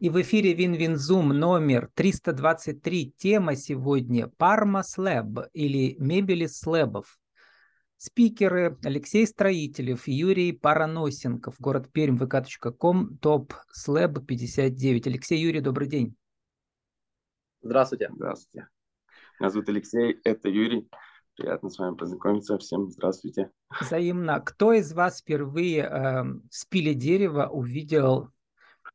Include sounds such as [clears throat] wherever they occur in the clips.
И в эфире Win Win Zoom номер 323. Тема сегодня Парма Слэб или мебель из слэбов. Спикеры Алексей Строителев, Юрий Параносенков, город Пермь, vk.com, topslab59. Алексей, Юрий, добрый день. Здравствуйте. Здравствуйте. Меня зовут Алексей, это Юрий. Приятно с вами познакомиться. Всем здравствуйте. Взаимно. Кто из вас впервые э, в спиле дерева увидел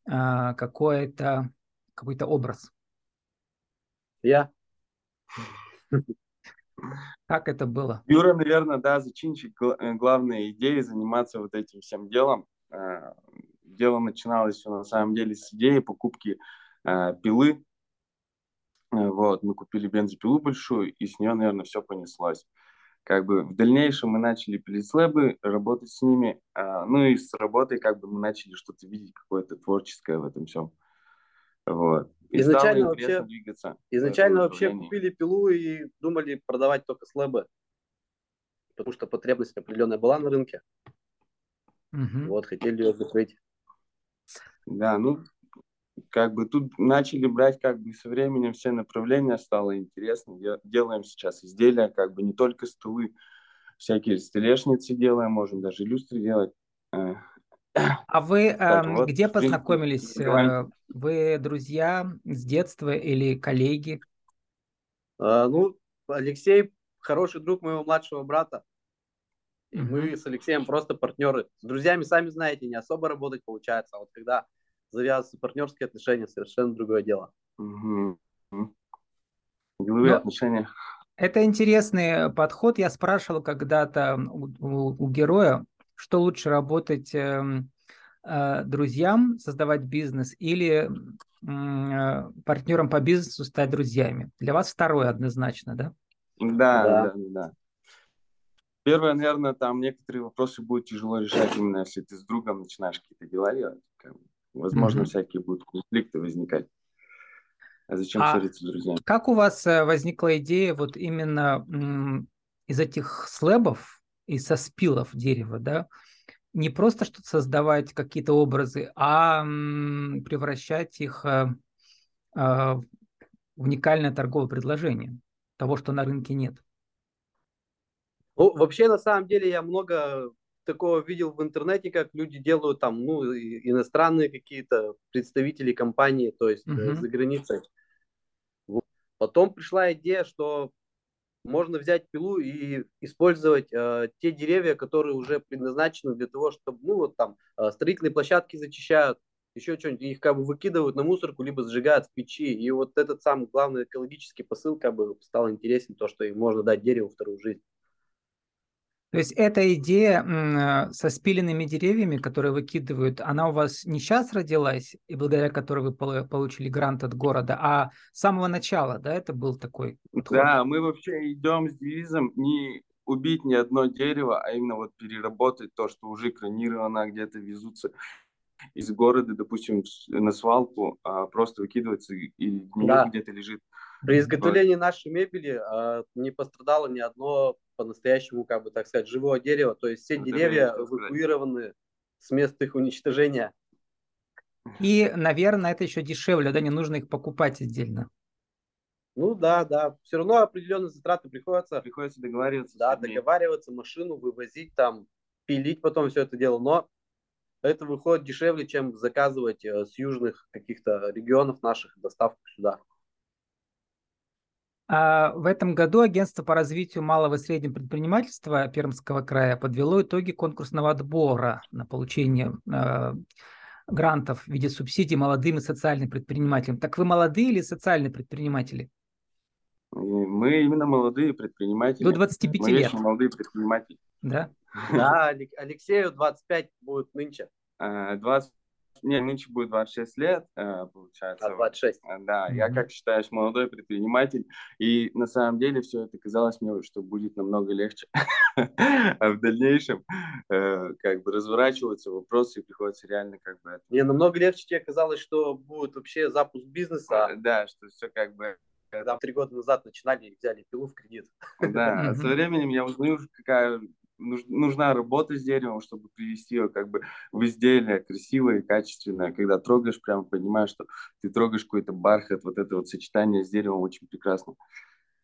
э, какой-то какой-то образ? Я. [laughs] Как это было? Юра, наверное, да, зачинщик э, главной идеи заниматься вот этим всем делом. Э, дело начиналось все на самом деле с идеи покупки э, пилы. Вот, мы купили бензопилу большую, и с нее, наверное, все понеслось. Как бы в дальнейшем мы начали пилить слэбы, работать с ними, ну и с работой как бы мы начали что-то видеть какое-то творческое в этом всем. Вот. И изначально вообще, двигаться изначально вообще купили пилу и думали продавать только слэбы, потому что потребность определенная была на рынке. Угу. Вот, хотели ее закрыть. Да, ну, как бы тут начали брать как бы со временем все направления, стало интересно. Делаем сейчас изделия, как бы не только столы, всякие столешницы делаем, можем даже люстры делать. А вы э, вот, где познакомились? Э, вы друзья с детства или коллеги? А, ну, Алексей хороший друг моего младшего брата. И мы с Алексеем просто партнеры. С друзьями, сами знаете, не особо работать получается. А вот когда завязываются партнерские отношения, совершенно другое дело. Угу. Деловые Но... отношения. Это интересный подход. Я спрашивал когда-то у, у, у героя, что лучше работать э, э, друзьям, создавать бизнес или э, партнерам по бизнесу стать друзьями? Для вас второе однозначно, да? Да, да, да. да. Первое, наверное, там некоторые вопросы будут тяжело решать именно если ты с другом начинаешь какие-то дела делать. Возможно, mm-hmm. всякие будут конфликты возникать. А зачем а ссориться с друзьями? Как у вас э, возникла идея вот именно из этих слэбов и со спилов дерева, да, не просто что-то создавать какие-то образы, а превращать их э, э, в уникальное торговое предложение того, что на рынке нет. Ну, вообще, на самом деле, я много такого видел в интернете, как люди делают там, ну, иностранные какие-то представители компании, то есть uh-huh. за границей. Потом пришла идея, что можно взять пилу и использовать э, те деревья, которые уже предназначены для того, чтобы, ну, вот там, э, строительные площадки зачищают, еще что-нибудь, их как бы выкидывают на мусорку, либо сжигают в печи. И вот этот самый главный экологический посыл как бы стал интересен, то, что им можно дать дереву вторую жизнь. То есть эта идея со спиленными деревьями, которые выкидывают, она у вас не сейчас родилась, и благодаря которой вы получили грант от города, а с самого начала, да, это был такой подход? Да, мы вообще идем с девизом не убить ни одно дерево, а именно вот переработать то, что уже кронировано, где-то везутся из города, допустим, на свалку, а просто выкидывается и да. где-то лежит. При изготовлении нашей мебели а, не пострадало ни одно по-настоящему, как бы так сказать, живого дерева. То есть все Это деревья эвакуированы с места их уничтожения. И, наверное, это еще дешевле, да, не нужно их покупать отдельно. Ну да, да. Все равно определенные затраты приходится. Приходится договариваться. Да, договариваться, машину вывозить, там, пилить потом все это дело. Но это выходит дешевле, чем заказывать э, с южных каких-то регионов наших доставку сюда. А в этом году агентство по развитию малого и среднего предпринимательства Пермского края подвело итоги конкурсного отбора на получение э, грантов в виде субсидий молодым и социальным предпринимателям. Так вы молодые или социальные предприниматели? Мы именно молодые предприниматели. До 25 Мы лет. молодые предприниматели. Да? Да, Алексею 25 будет нынче. 20 не, нынче будет 26 лет, э, получается. А 26. Э, да, mm-hmm. я, как считаюсь, молодой предприниматель, и на самом деле все это казалось мне, что будет намного легче. А [laughs] в дальнейшем э, как бы разворачиваются вопросы, и приходится реально как бы... Не, намного легче тебе казалось, что будет вообще запуск бизнеса. Да, что все как бы когда три года назад начинали и взяли пилу в кредит. Да, со временем я узнаю, какая нужна работа с деревом, чтобы привести его как бы в изделие красивое и качественное. Когда трогаешь, прямо понимаешь, что ты трогаешь какой-то бархат, вот это вот сочетание с деревом очень прекрасно.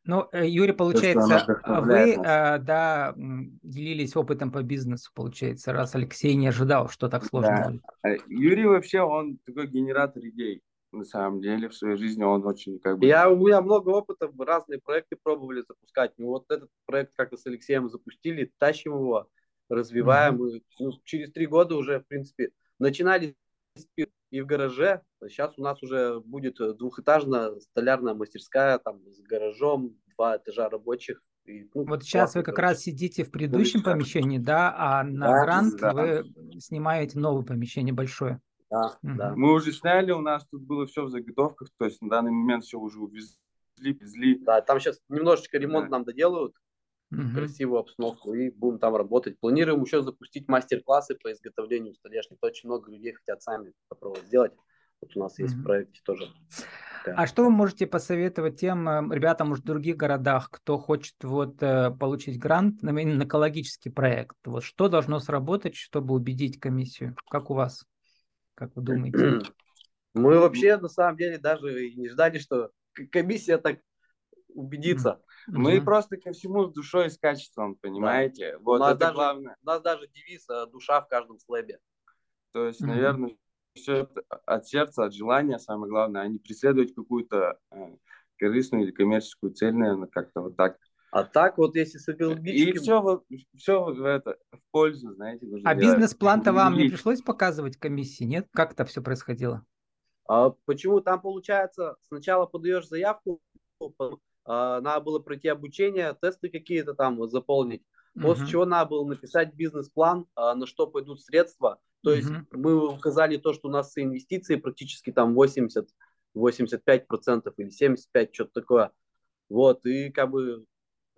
Ну, э, Юрий, получается, а вы, а, да, делились опытом по бизнесу, получается, раз Алексей не ожидал, что так сложно да. будет. Э, Юрий вообще, он такой генератор идей на самом деле в своей жизни он очень как бы... Я, у меня много опыта, разные проекты пробовали запускать. Ну вот этот проект как-то с Алексеем запустили, тащим его, развиваем. Mm-hmm. И, ну, через три года уже, в принципе, начинали и в гараже. Сейчас у нас уже будет двухэтажная столярная мастерская там с гаражом, два этажа рабочих. И, ну, вот сейчас вы как раз сидите в предыдущем помещении, да, а на да, грант да. вы снимаете новое помещение большое. Да, да. Мы уже сняли, у нас тут было все в заготовках, то есть на данный момент все уже увезли, везли. Да, там сейчас немножечко ремонт да. нам доделают, mm красивую обстановку, и будем там работать. Планируем еще запустить мастер-классы по изготовлению столешниц. Очень много людей хотят сами попробовать сделать. Вот у нас есть в проекте тоже. А что вы можете посоветовать тем э, ребятам, может, в других городах, кто хочет вот э, получить грант на экологический проект? Вот что должно сработать, чтобы убедить комиссию? Как у вас? Как вы думаете? [clears throat] Мы вообще, на самом деле, даже и не ждали, что комиссия так убедится. Мы mm-hmm. просто ко всему с душой и с качеством, понимаете? Да. Вот у нас это даже, главное. У нас даже девиз э, «душа в каждом слэбе». То есть, mm-hmm. наверное, все это от сердца, от желания, самое главное, а не преследовать какую-то э, корыстную или коммерческую цель, наверное, как-то вот так. А так вот, если с. И все, все в, это, в пользу, знаете. А бизнес-план-то вам не пришлось показывать комиссии, нет? Как это все происходило? А почему там получается, сначала подаешь заявку, а, надо было пройти обучение, тесты какие-то там заполнить, после uh-huh. чего надо было написать бизнес-план, а, на что пойдут средства. То uh-huh. есть мы указали то, что у нас инвестиции практически там 80, 85% или 75, что-то такое. Вот, и как бы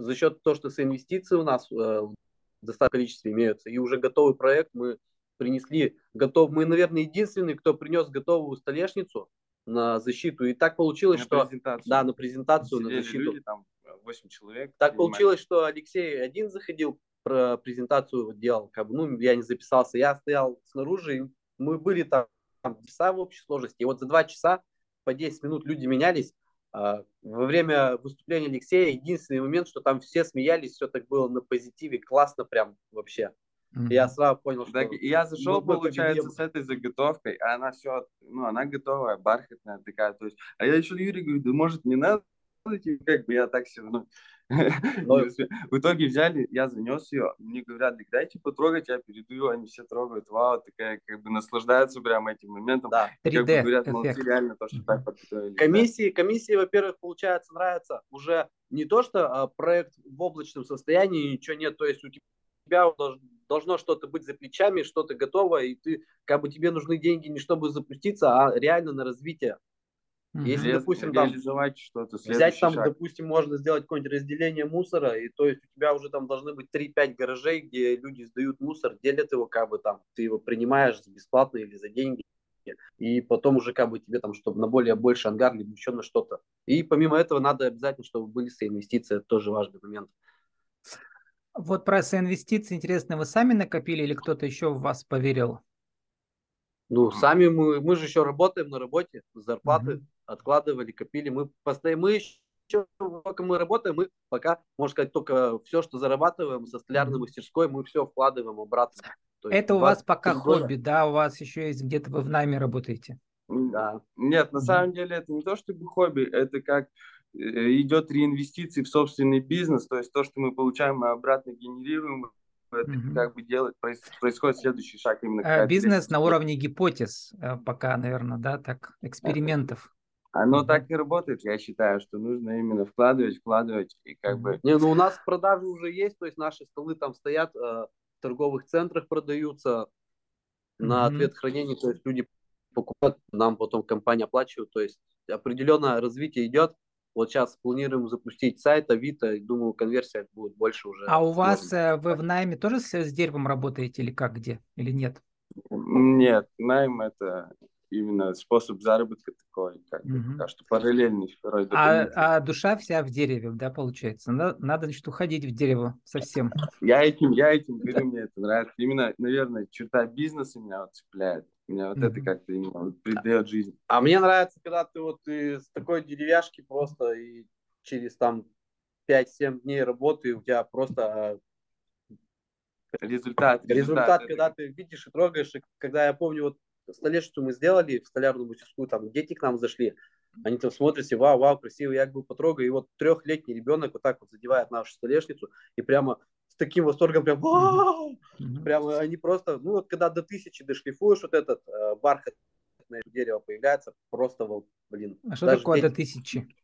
за счет того, что с инвестиций у нас э, в достаточном количестве имеются, и уже готовый проект мы принесли, готов, мы, наверное, единственный, кто принес готовую столешницу на защиту, и так получилось, на что... Да, на презентацию, на защиту. Люди, там 8 человек. Так получилось, что Алексей один заходил, про презентацию делал, как бы, ну, я не записался, я стоял снаружи, и мы были там, там часа в общей сложности, и вот за два часа по 10 минут люди менялись, во время выступления Алексея единственный момент, что там все смеялись, все так было на позитиве, классно прям вообще. Mm-hmm. Я сразу понял, что... Так, я зашел, получается, с этой заготовкой, а она все, ну, она готовая, бархатная такая, то есть... А я еще Юрий говорю, да может не надо, как бы я так все равно [laughs] но... В итоге взяли, я занес ее, мне говорят, дайте потрогать, я передаю, они все трогают, вау, такая, как бы наслаждаются прям этим моментом. Да, 3D как бы говорят, молодцы, реально, то, что так подготовили. Комиссии, да. комиссии, во-первых, получается, нравится уже не то, что а, проект в облачном состоянии, ничего нет, то есть у тебя должно что-то быть за плечами, что-то готово, и ты, как бы тебе нужны деньги не чтобы запуститься, а реально на развитие. Если, Ре- допустим, там что-то, взять там, шаг. допустим, можно сделать какое-нибудь разделение мусора, и то есть у тебя уже там должны быть 3-5 гаражей, где люди сдают мусор, делят его как бы там, ты его принимаешь бесплатно или за деньги, и потом уже как бы тебе там, чтобы на более больше ангар, либо еще на что-то. И помимо этого надо обязательно, чтобы были соинвестиции, это тоже важный момент. Вот про соинвестиции интересно, вы сами накопили или кто-то еще в вас поверил? Ну, сами мы, мы же еще работаем на работе, зарплаты. Mm-hmm откладывали, копили. Мы постоянно, мы еще, пока мы работаем, мы пока, можно сказать, только все, что зарабатываем со столярной мастерской, мы все вкладываем обратно. Это у вас пока хобби, да? У вас еще есть где-то вы в найме работаете? Да. Нет, на самом деле это не то, чтобы хобби, это как э, идет реинвестиции в собственный бизнес, то есть то, что мы получаем, мы обратно генерируем, это mm как бы делать, происходит следующий шаг именно. А, бизнес на уровне гипотез э, пока, наверное, да, так, экспериментов. Оно так и работает, я считаю, что нужно именно вкладывать, вкладывать и как бы... Не, ну у нас продажи уже есть, то есть наши столы там стоят, э, в торговых центрах продаются на ответ хранения, то есть люди покупают, нам потом компания оплачивает, то есть определенное развитие идет. Вот сейчас планируем запустить сайт Авито, и думаю, конверсия будет больше уже. А у вас э, вы в найме тоже с, с деревом работаете или как, где, или нет? Нет, найм это именно способ заработка такой, как угу. пока что параллельный второй а, а душа вся в дереве, да, получается? Надо, надо, значит, уходить в дерево совсем. Я этим, я этим говорю, мне это нравится. Именно, наверное, черта бизнеса меня вот цепляет. Меня вот это как-то именно вот придает жизнь. А мне нравится, когда ты вот из такой деревяшки просто и через там 5-7 дней работы у тебя просто результат, результат, результат когда ты видишь и трогаешь. И когда я помню, вот столешницу мы сделали в столярную мастерскую, там дети к нам зашли, они там смотрят, и вау, вау, красиво, я бы потрогаю, и вот трехлетний ребенок вот так вот задевает нашу столешницу, и прямо с таким восторгом прям вау, прямо они просто, ну вот когда до тысячи дошлифуешь вот этот э, бархатное дерево появляется, просто, блин. А что такое дети... до тысячи?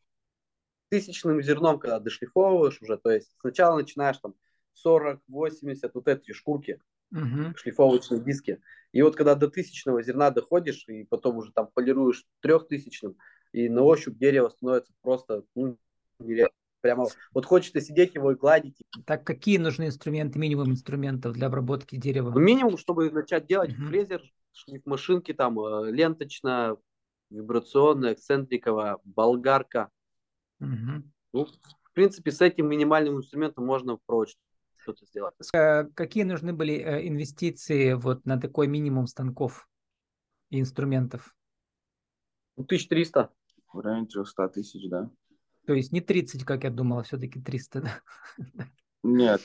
Тысячным зерном, когда дошлифовываешь уже, то есть сначала начинаешь там 40, 80, вот эти шкурки, угу. шлифовочные диски. И вот когда до тысячного зерна доходишь, и потом уже там полируешь трехтысячным, и на ощупь дерево становится просто ну, нереально. Прямо вот хочется сидеть его и гладить. Так какие нужны инструменты, минимум инструментов для обработки дерева? Ну, минимум, чтобы начать делать угу. фрезер, шлифмашинки, там э, ленточная, вибрационная, эксцентриковая, болгарка. Угу. Ну, в принципе, с этим минимальным инструментом можно прочь что-то сделать. Э, какие нужны были э, инвестиции вот на такой минимум станков и инструментов? 1300. В районе 300 тысяч, да. То есть не 30, как я думал, а все-таки 300, [laughs] да? Нет.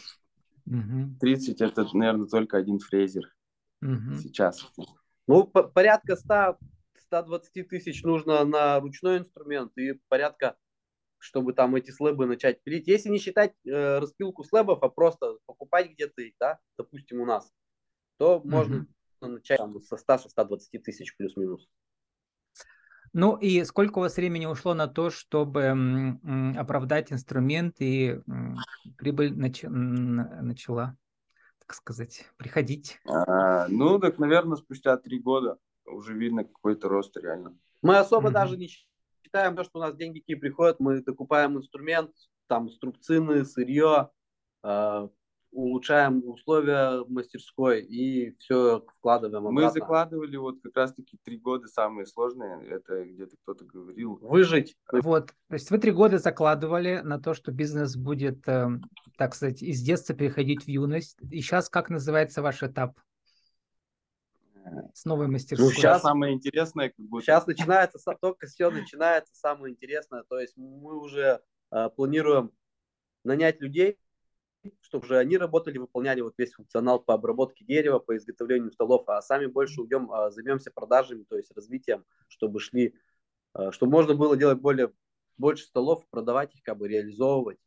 Угу. 30 это, наверное, только один фрезер угу. сейчас. Ну, порядка 100 120 тысяч нужно на ручной инструмент и порядка чтобы там эти слэбы начать пилить. Если не считать э, распилку слэбов, а просто покупать где-то да, допустим, у нас, то mm-hmm. можно начать там, со 100-120 тысяч плюс-минус. Ну и сколько у вас времени ушло на то, чтобы м, оправдать инструмент и м, прибыль нач, начала, так сказать, приходить? А, ну, так, наверное, спустя три года уже видно какой-то рост реально. Мы особо mm-hmm. даже не считаем то, что у нас деньги какие приходят, мы докупаем инструмент, там струбцины, сырье, э, улучшаем условия мастерской и все вкладываем обратно. Мы закладывали вот как раз-таки три года самые сложные, это где-то кто-то говорил. Выжить. Вот, то есть вы три года закладывали на то, что бизнес будет, э, так сказать, из детства переходить в юность. И сейчас как называется ваш этап? С новой мастерской. Ну, сейчас самое интересное, как будто... Сейчас начинается, только все начинается самое интересное. То есть мы уже э, планируем нанять людей, чтобы уже они работали, выполняли вот весь функционал по обработке дерева, по изготовлению столов, а сами больше уйдем, э, займемся продажами, то есть развитием, чтобы шли, э, чтобы можно было делать более больше столов, продавать их, как бы реализовывать.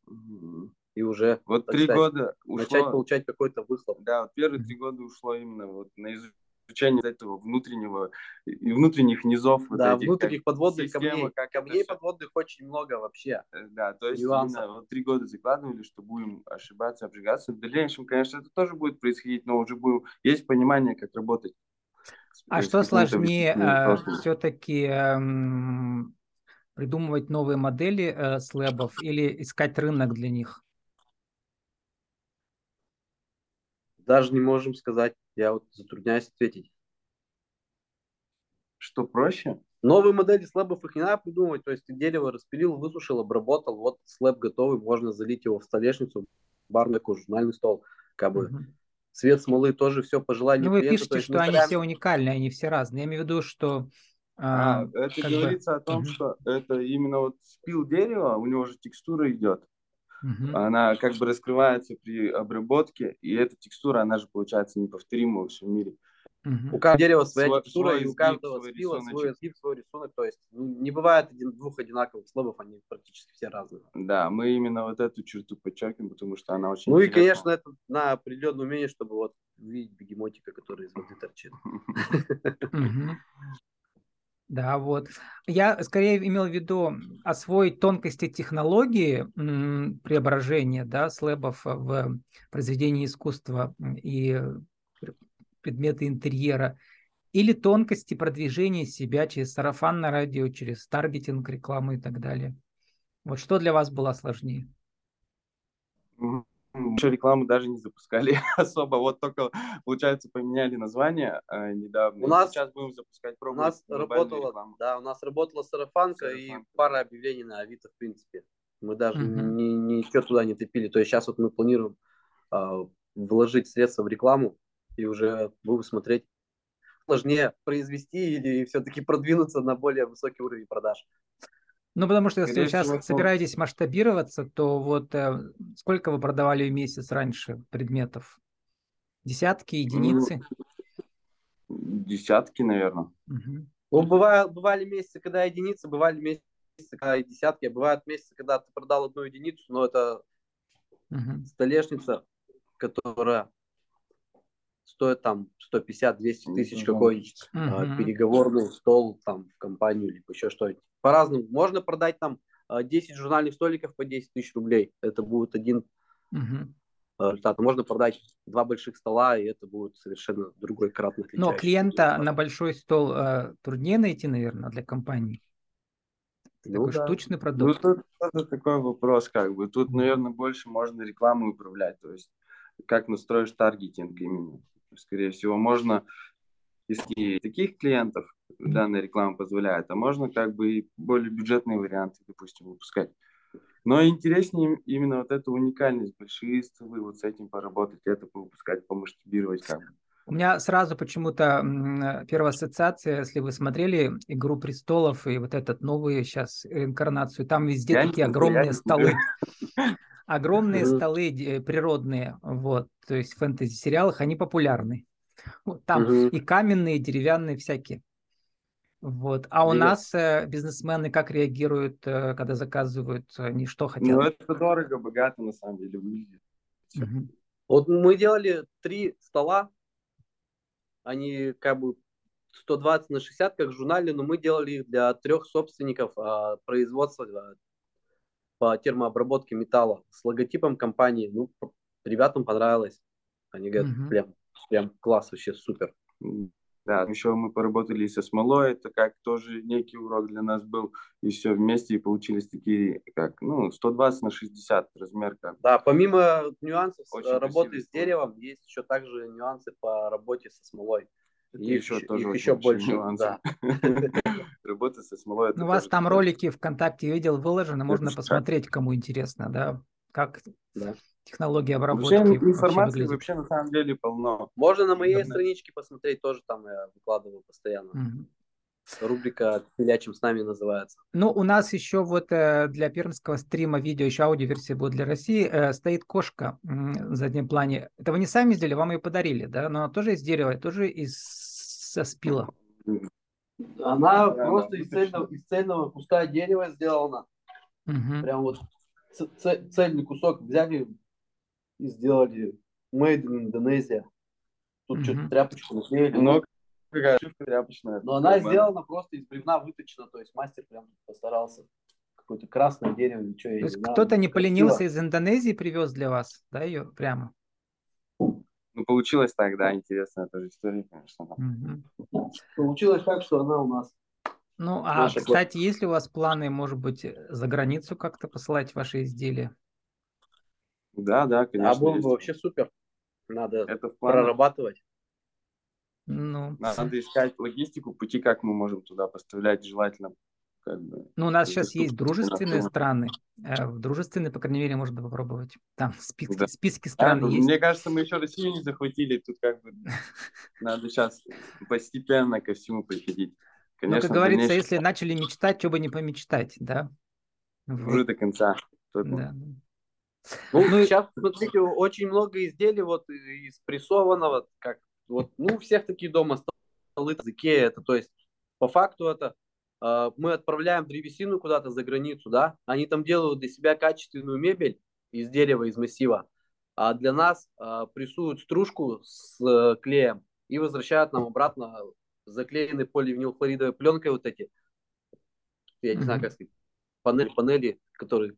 И уже вот три года ушло, начать получать какой-то выхлоп. Да, вот первые три года ушло именно вот на изучение изучение этого внутреннего и внутренних низов. Да, вот этих, внутренних подводных системы, камней. Как камней все... подводных очень много вообще. Э, да, то есть именно вот три года закладывали, что будем ошибаться, обжигаться. В дальнейшем, конечно, это тоже будет происходить, но уже будем есть понимание, как работать. А что сложнее, э, все-таки эм, придумывать новые модели э, слэбов или искать рынок для них? Даже не можем сказать. Я вот затрудняюсь ответить. Что проще? Новые модели слэбов их не надо придумывать. То есть ты дерево распилил, высушил, обработал. Вот слэб готовый, можно залить его в столешницу, барную журнальный стол. Как бы угу. цвет смолы тоже все по желанию Ну вы клиента, пишете, что они все уникальные, они все разные. Я имею в виду, что... А, а, это говорится бы... о том, угу. что это именно вот спил дерева, у него же текстура идет. Угу. Она как бы раскрывается при обработке, и эта текстура, она же получается неповторима во всем мире. Угу. У каждого дерева своя свой, текстура, свой и у каждого свой спила свой изгиб, свой рисунок. То есть ну, не бывает один, двух одинаковых слобов, они практически все разные. Да, мы именно вот эту черту подчеркиваем, потому что она очень Ну интересна. и, конечно, это на определенное умение, чтобы вот увидеть бегемотика, который из воды торчит. [laughs] Да, вот. Я скорее имел в виду освоить тонкости технологии преображения да, слэбов в произведении искусства и предметы интерьера или тонкости продвижения себя через сарафанное радио, через таргетинг, рекламу и так далее. Вот что для вас было сложнее? Еще рекламу даже не запускали [laughs] особо. Вот только, получается, поменяли название э, недавно. У нас сейчас будем запускать У нас работала, рекламу. да, у нас работала сарафанка, сарафанка и пара объявлений на Авито, в принципе. Мы даже угу. ни, ничего туда не топили. То есть сейчас вот мы планируем э, вложить средства в рекламу и уже будем смотреть, сложнее произвести или все-таки продвинуться на более высокий уровень продаж. Ну, потому что если вы сейчас всего, собираетесь масштабироваться, то вот э, сколько вы продавали в месяц раньше предметов? Десятки, единицы? Десятки, наверное. Угу. Ну, бывали, бывали месяцы, когда единицы, бывали месяцы, когда десятки, а бывают месяцы, когда ты продал одну единицу, но это угу. столешница, которая стоит там 150-200 тысяч какой-нибудь угу. переговорный стол там в компанию или еще что-нибудь по-разному. Можно продать там 10 а, журнальных столиков по 10 тысяч рублей. Это будет один угу. результат. Можно продать два больших стола, и это будет совершенно другой кратно Но клиента на большой стол э, труднее найти, наверное, для компании. Ну, такой да. штучный продукт. Ну, тут это такой вопрос, как бы. Тут, наверное, больше можно рекламу управлять. То есть, как настроишь таргетинг именно. Скорее всего, можно если таких клиентов данная реклама позволяет, а можно как бы и более бюджетные варианты, допустим, выпускать. Но интереснее именно вот эта уникальность, большие столы, вот с этим поработать, это выпускать, помасштабировать как бы. У меня сразу почему-то первая ассоциация, если вы смотрели «Игру престолов» и вот этот новый сейчас инкарнацию, там везде я такие огромные столы. Огромные столы э, природные, вот, то есть в фэнтези-сериалах они популярны. Там угу. и каменные, и деревянные всякие. Вот. А у Привет. нас э, бизнесмены как реагируют, э, когда заказывают, они что хотят? Ну, это дорого, богато, на самом деле, выглядит. Угу. Вот мы делали три стола, они как бы 120 на 60, как журнале, но мы делали их для трех собственников а, производства а, по термообработке металла с логотипом компании. Ну, ребятам понравилось. Они говорят, угу. прям прям класс, вообще супер. Да, еще мы поработали со смолой, это как тоже некий урок для нас был, и все вместе, и получились такие, как, ну, 120 на 60 размер. Как. Да, помимо нюансов Очень работы с деревом, есть еще также нюансы по работе со смолой. И еще тоже их еще больше. Нюансов. Да. [laughs] Работа со смолой. Ну, у вас там ролики ВКонтакте видел выложены, можно посмотреть, кому интересно, да, как да технологии обработки. Вообще информации вообще, вообще на самом деле полно. Можно на моей Интернет. страничке посмотреть, тоже там я выкладываю постоянно. Угу. Рубрика «Телячим с нами» называется. Ну, у нас еще вот э, для пермского стрима видео, еще аудиоверсия будет для России, э, стоит кошка э, в заднем плане. Это вы не сами сделали, вам ее подарили, да? Но она тоже из дерева, тоже из со спила. Она да, просто из цельного, из цельного куска дерева сделана. Угу. Прям вот цельный кусок взяли, и сделали Made in Indonesia. Тут mm-hmm. что-то тряпочку наклеили. Ну, какая тряпочная. Но она сделана просто из бревна выточена, то есть мастер прям постарался. Какое-то красное дерево, ничего То есть кто-то не поленился из Индонезии привез для вас, да, ее прямо? Получилось так, да, интересная тоже история, конечно. Да. Угу. Получилось так, что она у нас ну, а, Наша кстати, класс. есть ли у вас планы, может быть, за границу как-то посылать ваши изделия? Да, да, конечно. А было бы вообще супер. Надо Это прорабатывать. Ну, Надо искать логистику, пути, как мы можем туда поставлять, желательно. Как бы, ну, у нас сейчас есть дружественные страны. Э, в дружественные, по крайней мере, можно попробовать. Там списки, да. списки стран а, есть. Мне кажется, мы еще Россию не захватили. Тут как бы [laughs] надо сейчас постепенно ко всему приходить. Конечно, ну, как говорится, если начали мечтать, что бы не помечтать, да? Уже вот. до конца. Да. Ну, ну, сейчас, смотрите, [laughs] очень много изделий вот из прессованного, как вот, ну, у всех такие дома столы, языке, это, то есть, по факту это мы отправляем древесину куда-то за границу, да, они там делают для себя качественную мебель из дерева, из массива, а для нас э, прессуют стружку с э, клеем и возвращают нам обратно заклеенные поливинилхлоридовой пленкой вот эти, я не знаю, как сказать, панели, панели, которые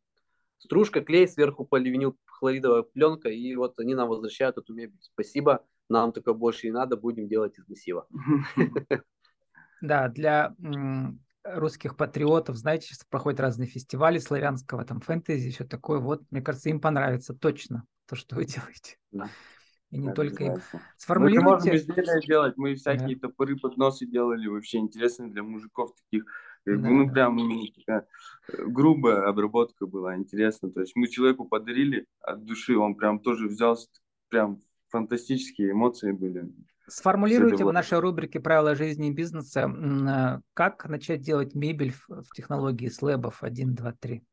стружка, клей, сверху поливинил хлоридовая пленка, и вот они нам возвращают эту мебель. Спасибо, нам такое больше не надо, будем делать из массива. [laughs] Да, для русских патриотов, знаете, сейчас проходят разные фестивали славянского, там фэнтези, все такое, вот, мне кажется, им понравится точно. то, что вы [laughs] делаете. Да. И не только им. Сформулируйте... Мы можем изделия делать, мы всякие да. топоры, подносы делали, вообще интересно для мужиков таких. Да. Ну, прям такая грубая обработка была, интересно. То есть мы человеку подарили от души, он прям тоже взялся, прям фантастические эмоции были. Сформулируйте в нашей рубрике «Правила жизни и бизнеса», э, как начать делать мебель в технологии слэбов 1, 2, 3?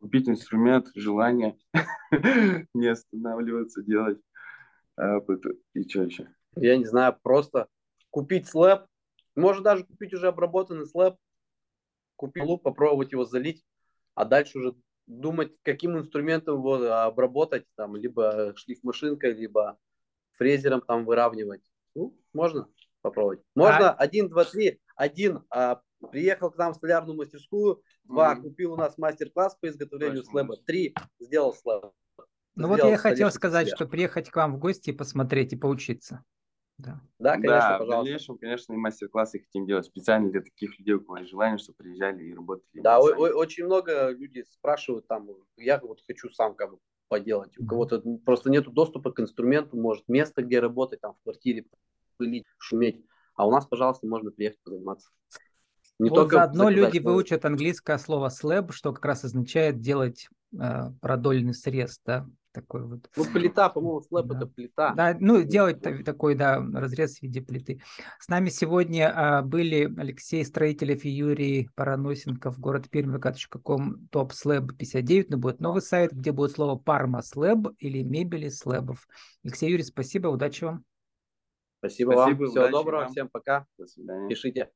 Купить инструмент, желание, [laughs] не останавливаться, делать. А, и что еще? Я не знаю, просто купить слэб, можно даже купить уже обработанный слэб, купить лук, попробовать его залить, а дальше уже думать, каким инструментом его обработать, там, либо шлифмашинкой, либо фрезером там выравнивать. Ну, можно попробовать. Можно а... один, два, три. Один а, приехал к нам в столярную мастерскую, два mm-hmm. купил у нас мастер-класс по изготовлению Точно. слэба, три сделал слэб. Ну вот я хотел сказать, что приехать к вам в гости и посмотреть и поучиться. Да, да конечно, да, пожалуйста. в дальнейшем, конечно, и мастер-классы хотим делать специально для таких людей, у кого есть желание, чтобы приезжали и работали. Да, о- о- очень много людей спрашивают там, я вот хочу сам как бы поделать. У кого-то просто нет доступа к инструменту, может место, где работать, там в квартире пылить, шуметь. А у нас, пожалуйста, можно приехать позаниматься. Не вот только заодно люди выучат английское слово slab, что как раз означает делать э, продольный срез, да, такой вот. Ну, плита, по-моему, слэп да. это плита. Да, ну, делать такой, да, разрез в виде плиты. С нами сегодня а, были Алексей Строителев и Юрий Параносенков, город Пермь, vk.com, топ слэб 59, но будет новый сайт, где будет слово парма слэб или мебели слэбов. Алексей Юрий, спасибо, удачи вам. Спасибо, спасибо вам, всего доброго, вам. всем пока. До свидания. Пишите.